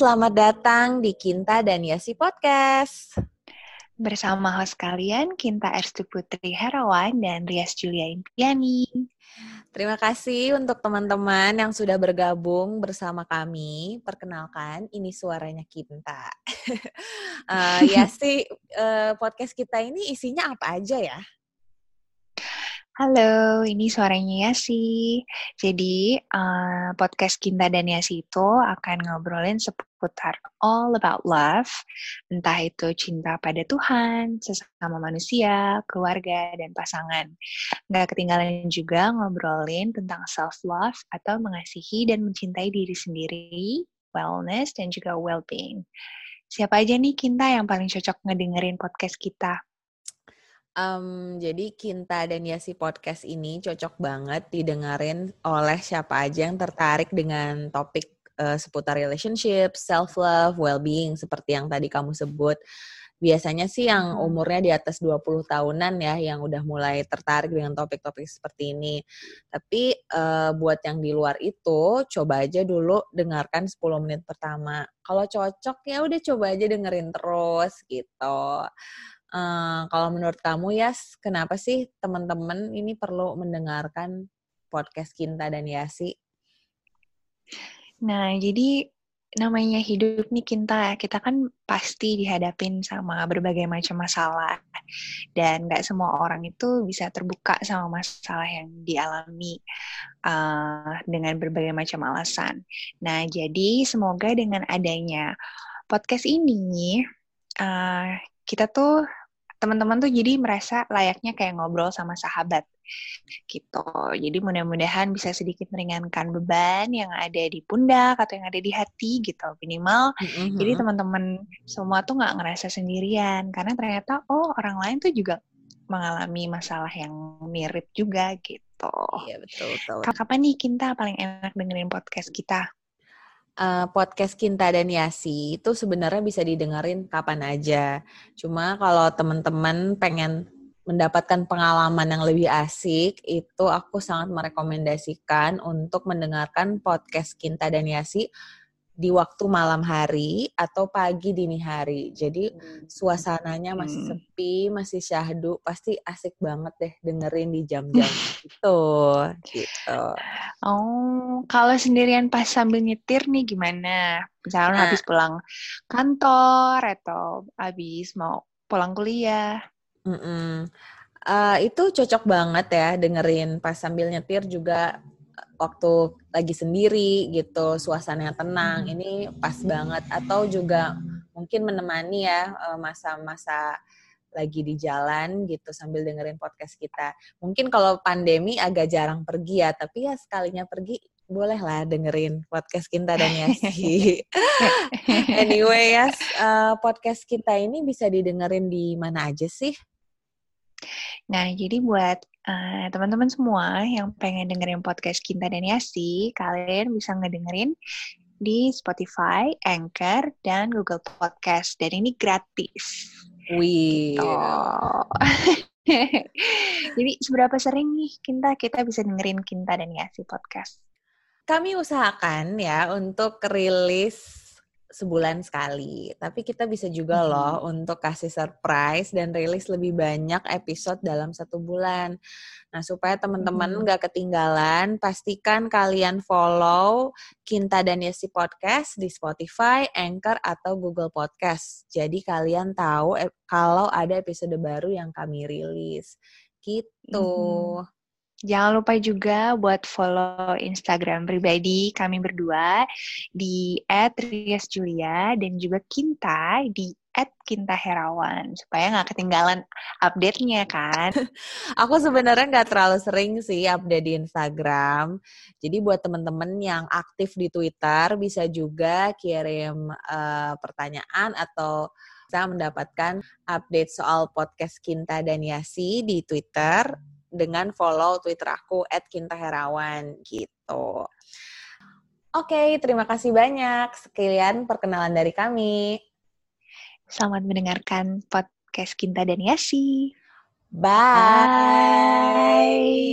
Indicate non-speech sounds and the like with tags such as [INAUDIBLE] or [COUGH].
Selamat datang di Kinta dan Yasi Podcast. Bersama host kalian, Kinta Erstu Putri Herawan dan Rias Julia Impiani. Terima kasih untuk teman-teman yang sudah bergabung bersama kami. Perkenalkan, ini suaranya Kinta. uh, [LAUGHS] Yasi, uh, podcast kita ini isinya apa aja ya? Halo, ini suaranya Yasi. Jadi, uh, podcast Kinta dan Yasi itu akan ngobrolin seputar all about love, entah itu cinta pada Tuhan, sesama manusia, keluarga, dan pasangan. Nggak ketinggalan juga ngobrolin tentang self-love atau mengasihi dan mencintai diri sendiri, wellness, dan juga well-being. Siapa aja nih Kinta yang paling cocok ngedengerin podcast kita? Um, jadi Kinta dan Yasi podcast ini cocok banget didengarin oleh siapa aja yang tertarik dengan topik uh, seputar relationship, self love, well-being seperti yang tadi kamu sebut. Biasanya sih yang hmm. umurnya di atas 20 tahunan ya yang udah mulai tertarik dengan topik-topik seperti ini. Tapi uh, buat yang di luar itu coba aja dulu dengarkan 10 menit pertama. Kalau cocok ya udah coba aja dengerin terus gitu. Uh, kalau menurut kamu ya, kenapa sih teman-teman ini perlu mendengarkan podcast Kinta dan Yasi? Nah, jadi namanya hidup nih Kinta, kita kan pasti dihadapin sama berbagai macam masalah. Dan nggak semua orang itu bisa terbuka sama masalah yang dialami uh, dengan berbagai macam alasan. Nah, jadi semoga dengan adanya podcast ini, uh, kita tuh teman-teman tuh jadi merasa layaknya kayak ngobrol sama sahabat gitu. Jadi mudah-mudahan bisa sedikit meringankan beban yang ada di pundak atau yang ada di hati gitu minimal. Mm-hmm. Jadi teman-teman semua tuh nggak ngerasa sendirian karena ternyata oh orang lain tuh juga mengalami masalah yang mirip juga gitu. Iya betul betul. Kapan nih Kinta paling enak dengerin podcast kita? Uh, podcast Kinta dan Yasi itu sebenarnya bisa didengerin kapan aja. Cuma kalau teman-teman pengen mendapatkan pengalaman yang lebih asik, itu aku sangat merekomendasikan untuk mendengarkan podcast Kinta dan Yasi di waktu malam hari atau pagi dini hari. Jadi hmm. suasananya masih hmm. sepi, masih syahdu, pasti asik banget deh dengerin di jam-jam [LAUGHS] itu. Gitu. Oh, kalau sendirian pas sambil nyetir nih gimana? Misalnya nah, habis pulang kantor atau habis mau pulang kuliah. Mm -mm. Uh, itu cocok banget ya dengerin pas sambil nyetir juga waktu lagi sendiri gitu, suasananya tenang, ini pas banget. Atau juga mungkin menemani ya eh, masa-masa lagi di jalan gitu sambil dengerin podcast kita. Mungkin kalau pandemi agak jarang pergi ya, tapi ya sekalinya pergi bolehlah dengerin podcast kita dan Yasi. [LAUGHS] [LAUGHS] anyway ya, uh, podcast kita ini bisa didengerin di mana aja sih? Nah, jadi buat uh, teman-teman semua yang pengen dengerin podcast Kinta dan Yasi, kalian bisa ngedengerin di Spotify, Anchor, dan Google Podcast. Dan ini gratis. Wih. Gitu. [LAUGHS] Jadi seberapa sering nih Kinta kita bisa dengerin Kinta dan Yasi podcast? Kami usahakan ya untuk rilis sebulan sekali. Tapi kita bisa juga loh untuk kasih surprise dan rilis lebih banyak episode dalam satu bulan. Nah, supaya teman-teman nggak hmm. ketinggalan, pastikan kalian follow Kinta dan Yesi Podcast di Spotify, Anchor, atau Google Podcast. Jadi kalian tahu kalau ada episode baru yang kami rilis. Gitu. Hmm. Jangan lupa juga buat follow Instagram pribadi kami berdua di @riasjulia dan juga Kinta di @kintaherawan supaya nggak ketinggalan update-nya kan. [LAUGHS] Aku sebenarnya nggak terlalu sering sih update di Instagram. Jadi buat teman-teman yang aktif di Twitter bisa juga kirim uh, pertanyaan atau bisa mendapatkan update soal podcast Kinta dan Yasi di Twitter dengan follow Twitter aku @kintaherawan gitu. Oke, okay, terima kasih banyak. Sekian perkenalan dari kami. Selamat mendengarkan podcast Kinta dan Yasi. Bye. Bye.